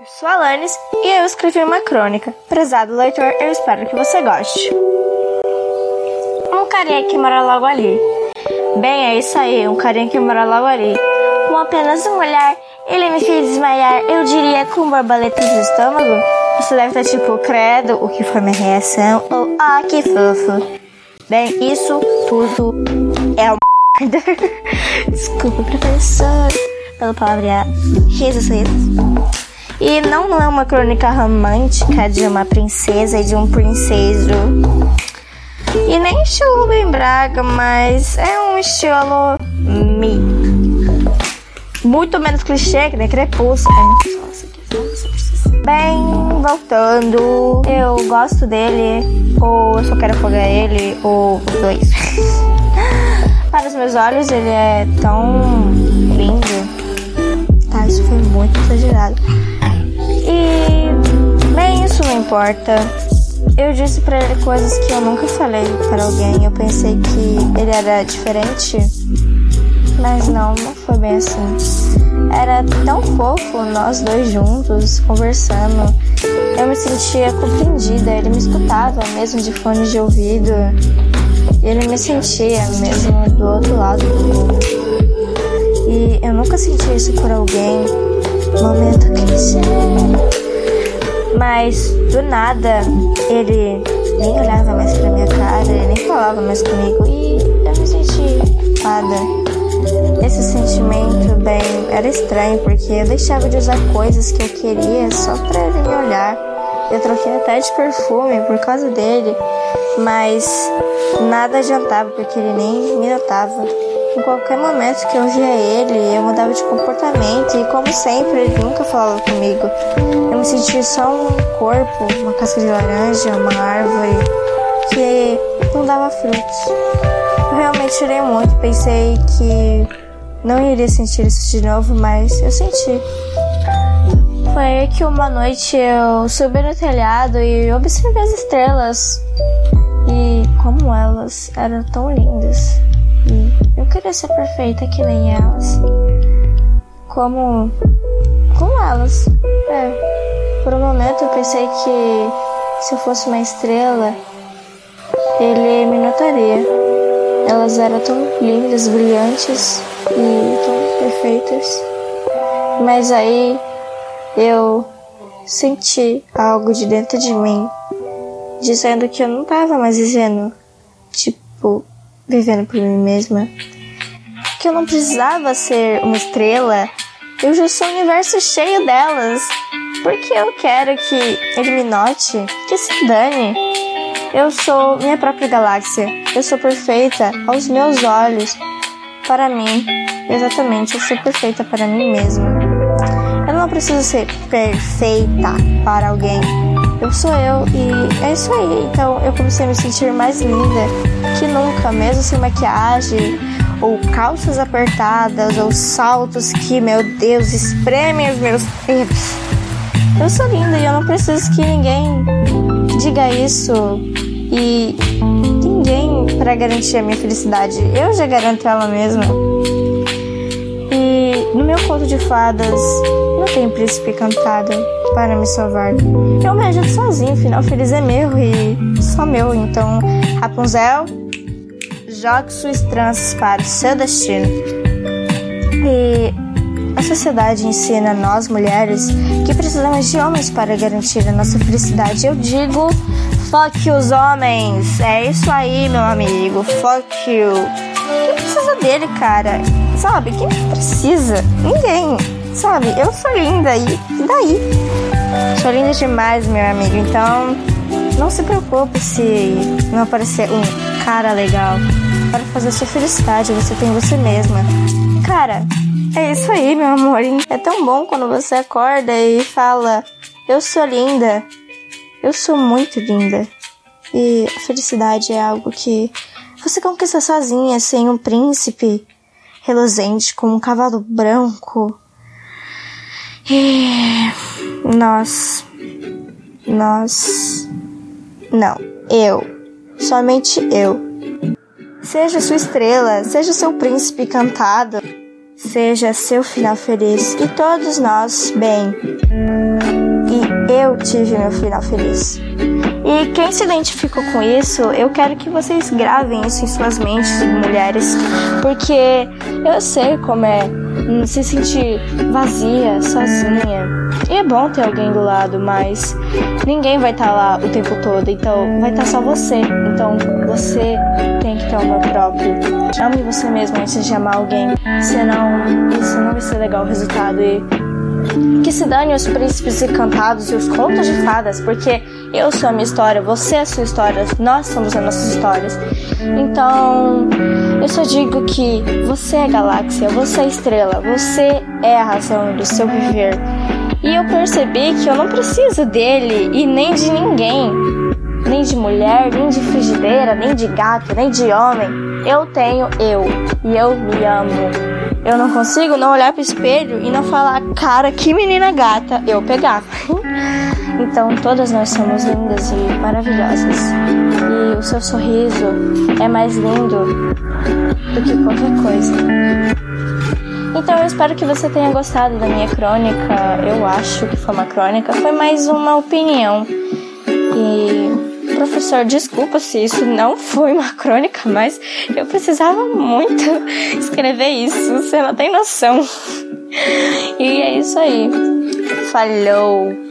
Eu sou a Alanis e eu escrevi uma crônica. Prezado leitor, eu espero que você goste. Um carinha que mora logo ali. Bem, é isso aí, um carinha que mora logo ali. Com apenas um olhar, ele me fez desmaiar, eu diria com borboletas no estômago. Você deve estar tipo, credo, o que foi minha reação? Ou, ah, que fofo. Bem, isso tudo é uma merda. Desculpa, professor, pelo palavreado. Risos, risos. E não, é uma crônica romântica de uma princesa e de um princeso. E nem estilo bem Braga, mas é um estilo me. Muito menos clichê que nem Crepúsculo. Bem, voltando, eu gosto dele, ou eu só quero afogar ele, ou os dois. Para os meus olhos, ele é tão lindo. Tá, isso foi muito exagerado. Importa. Eu disse para ele coisas que eu nunca falei para alguém. Eu pensei que ele era diferente, mas não, não foi bem assim. Era tão fofo nós dois juntos, conversando. Eu me sentia compreendida, ele me escutava mesmo de fone de ouvido. Ele me sentia mesmo do outro lado do mundo. E eu nunca senti isso por alguém momento crise. Mas do nada ele nem olhava mais pra minha cara, ele nem falava mais comigo e eu me senti fada. Esse sentimento, bem, era estranho porque eu deixava de usar coisas que eu queria só pra ele me olhar. Eu troquei até de perfume por causa dele, mas nada adiantava porque ele nem me notava. Em qualquer momento que eu via ele, eu mudava de comportamento e, como sempre, ele nunca falava comigo. Eu me sentia só um corpo, uma casca de laranja, uma árvore que não dava frutos. Eu realmente chorei muito, pensei que não iria sentir isso de novo, mas eu senti. Foi aí que uma noite eu subi no telhado e observei as estrelas e como elas eram tão lindas. Queria ser perfeita que nem elas. Como. como elas. É. Por um momento eu pensei que se eu fosse uma estrela, ele me notaria. Elas eram tão lindas, brilhantes e tão perfeitas. Mas aí eu senti algo de dentro de mim dizendo que eu não estava mais dizendo, tipo, vivendo por mim mesma, que eu não precisava ser uma estrela, eu já sou um universo cheio delas. Porque eu quero que ele me note, que se dane. Eu sou minha própria galáxia. Eu sou perfeita aos meus olhos. Para mim, exatamente, eu sou perfeita para mim mesma. Eu não preciso ser perfeita para alguém. Eu sou eu e é isso aí. Então eu comecei a me sentir mais linda que nunca, mesmo sem maquiagem, ou calças apertadas, ou saltos que, meu Deus, espremem os meus dedos. Eu sou linda e eu não preciso que ninguém diga isso e ninguém para garantir a minha felicidade. Eu já garanto ela mesma. E no meu conto de fadas não tem príncipe cantado para me salvar. Eu me ajudo sozinho, final feliz é meu e só meu. Então, Rapunzel, jogue suas tranças para o seu destino. E a sociedade ensina nós mulheres que precisamos de homens para garantir a nossa felicidade. Eu digo, fuck os homens. É isso aí, meu amigo. Fuck you. Quem precisa dele, cara? Sabe? Quem precisa? Ninguém. Sabe? Eu sou linda e, e daí? Sou linda demais, meu amigo. Então, não se preocupe se não aparecer um cara legal. Para fazer sua felicidade, você tem você mesma. Cara, é isso aí, meu amor. É tão bom quando você acorda e fala: Eu sou linda. Eu sou muito linda. E a felicidade é algo que você conquista sozinha, sem um príncipe reluzente com um cavalo branco. E nós. Nós. Não, eu. Somente eu. Seja sua estrela, seja seu príncipe cantado, seja seu final feliz e todos nós bem. E eu tive meu final feliz. E quem se identificou com isso, eu quero que vocês gravem isso em suas mentes, mulheres, porque eu sei como é se sentir vazia, sozinha. E é bom ter alguém do lado, mas ninguém vai estar tá lá o tempo todo, então vai estar tá só você. Então você tem que ter o amor próprio. Ame você mesmo antes de amar alguém, senão isso não vai ser legal o resultado. E que se dane os príncipes encantados e os contos de fadas, porque eu sou a minha história, você é a sua história, nós somos as nossas histórias. Então, eu só digo que você é galáxia, você é estrela, você é a razão do seu viver. E eu percebi que eu não preciso dele e nem de ninguém, nem de mulher, nem de frigideira, nem de gato, nem de homem. Eu tenho eu e eu me amo. Eu não consigo não olhar pro espelho e não falar, cara, que menina gata, eu pegava. então todas nós somos lindas e maravilhosas. E o seu sorriso é mais lindo do que qualquer coisa. Então eu espero que você tenha gostado da minha crônica. Eu acho que foi uma crônica, foi mais uma opinião. E Professor, desculpa se isso não foi uma crônica, mas eu precisava muito escrever isso. Você não tem noção. E é isso aí. Falou!